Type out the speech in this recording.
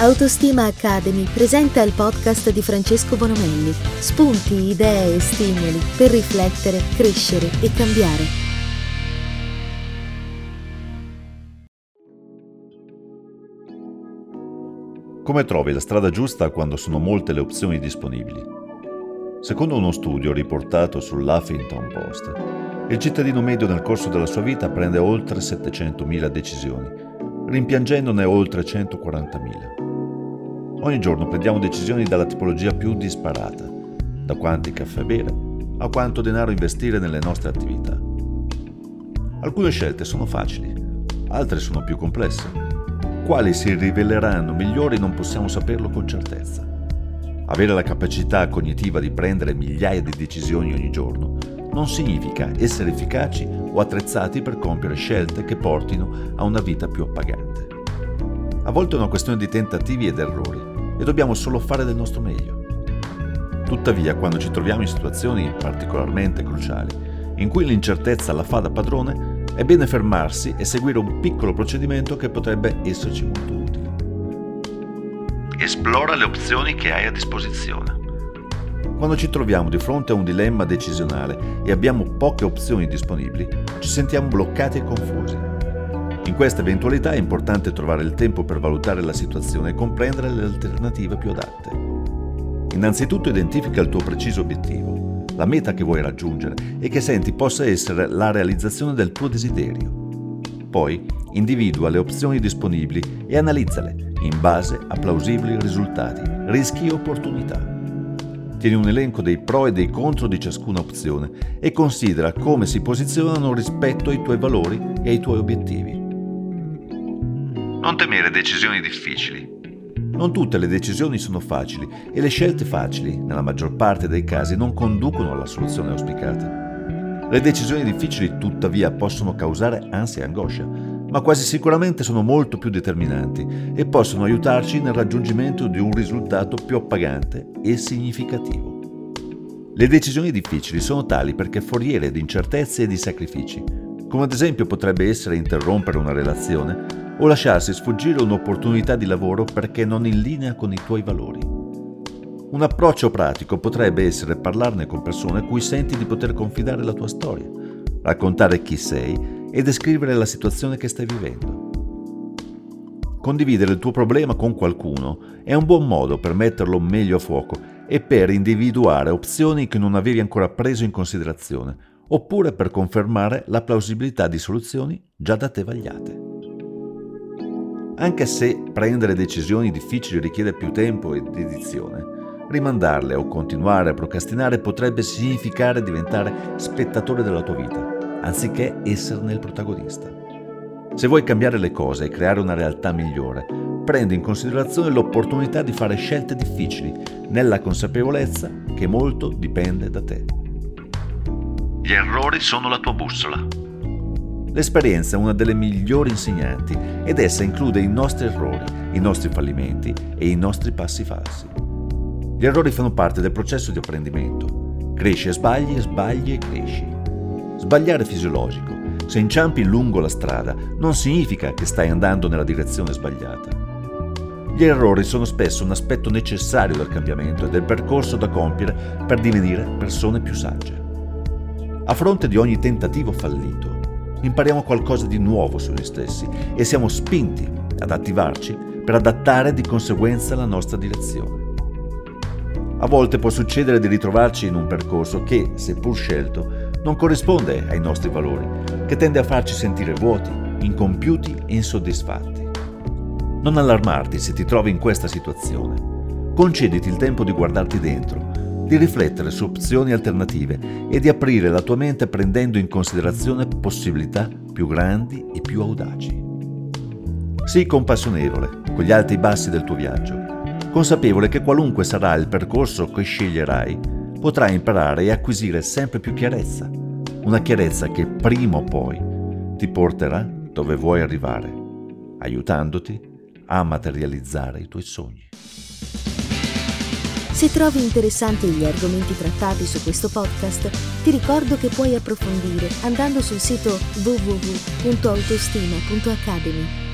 Autostima Academy presenta il podcast di Francesco Bonomelli. Spunti, idee e stimoli per riflettere, crescere e cambiare. Come trovi la strada giusta quando sono molte le opzioni disponibili? Secondo uno studio riportato sull'Huffington Post, il cittadino medio nel corso della sua vita prende oltre 700.000 decisioni, rimpiangendone oltre 140.000. Ogni giorno prendiamo decisioni dalla tipologia più disparata, da quanti caffè bere a quanto denaro investire nelle nostre attività. Alcune scelte sono facili, altre sono più complesse. Quali si riveleranno migliori non possiamo saperlo con certezza. Avere la capacità cognitiva di prendere migliaia di decisioni ogni giorno non significa essere efficaci o attrezzati per compiere scelte che portino a una vita più appagante. A volte è una questione di tentativi ed errori e dobbiamo solo fare del nostro meglio. Tuttavia, quando ci troviamo in situazioni particolarmente cruciali, in cui l'incertezza la fa da padrone, è bene fermarsi e seguire un piccolo procedimento che potrebbe esserci molto utile. Esplora le opzioni che hai a disposizione. Quando ci troviamo di fronte a un dilemma decisionale e abbiamo poche opzioni disponibili, ci sentiamo bloccati e confusi. In questa eventualità è importante trovare il tempo per valutare la situazione e comprendere le alternative più adatte. Innanzitutto identifica il tuo preciso obiettivo, la meta che vuoi raggiungere e che senti possa essere la realizzazione del tuo desiderio. Poi individua le opzioni disponibili e analizzale in base a plausibili risultati, rischi e opportunità. Tieni un elenco dei pro e dei contro di ciascuna opzione e considera come si posizionano rispetto ai tuoi valori e ai tuoi obiettivi. Non temere decisioni difficili. Non tutte le decisioni sono facili e le scelte facili, nella maggior parte dei casi, non conducono alla soluzione auspicata. Le decisioni difficili, tuttavia, possono causare ansia e angoscia, ma quasi sicuramente sono molto più determinanti e possono aiutarci nel raggiungimento di un risultato più appagante e significativo. Le decisioni difficili sono tali perché foriere di incertezze e di sacrifici, come ad esempio potrebbe essere interrompere una relazione o lasciarsi sfuggire un'opportunità di lavoro perché non in linea con i tuoi valori. Un approccio pratico potrebbe essere parlarne con persone a cui senti di poter confidare la tua storia, raccontare chi sei e descrivere la situazione che stai vivendo. Condividere il tuo problema con qualcuno è un buon modo per metterlo meglio a fuoco e per individuare opzioni che non avevi ancora preso in considerazione, oppure per confermare la plausibilità di soluzioni già da te vagliate. Anche se prendere decisioni difficili richiede più tempo e dedizione, rimandarle o continuare a procrastinare potrebbe significare diventare spettatore della tua vita, anziché esserne il protagonista. Se vuoi cambiare le cose e creare una realtà migliore, prendi in considerazione l'opportunità di fare scelte difficili, nella consapevolezza che molto dipende da te. Gli errori sono la tua bussola. L'esperienza è una delle migliori insegnanti ed essa include i nostri errori, i nostri fallimenti e i nostri passi falsi. Gli errori fanno parte del processo di apprendimento. Cresci e sbagli sbagli e cresci. Sbagliare è fisiologico. Se inciampi lungo la strada non significa che stai andando nella direzione sbagliata. Gli errori sono spesso un aspetto necessario del cambiamento e del percorso da compiere per divenire persone più sagge. A fronte di ogni tentativo fallito, impariamo qualcosa di nuovo su noi stessi e siamo spinti ad attivarci per adattare di conseguenza la nostra direzione. A volte può succedere di ritrovarci in un percorso che, seppur scelto, non corrisponde ai nostri valori, che tende a farci sentire vuoti, incompiuti e insoddisfatti. Non allarmarti se ti trovi in questa situazione. Concediti il tempo di guardarti dentro di riflettere su opzioni alternative e di aprire la tua mente prendendo in considerazione possibilità più grandi e più audaci. Sii compassionevole con gli alti e bassi del tuo viaggio, consapevole che qualunque sarà il percorso che sceglierai, potrai imparare e acquisire sempre più chiarezza, una chiarezza che prima o poi ti porterà dove vuoi arrivare, aiutandoti a materializzare i tuoi sogni. Se trovi interessanti gli argomenti trattati su questo podcast, ti ricordo che puoi approfondire andando sul sito www.autostima.academy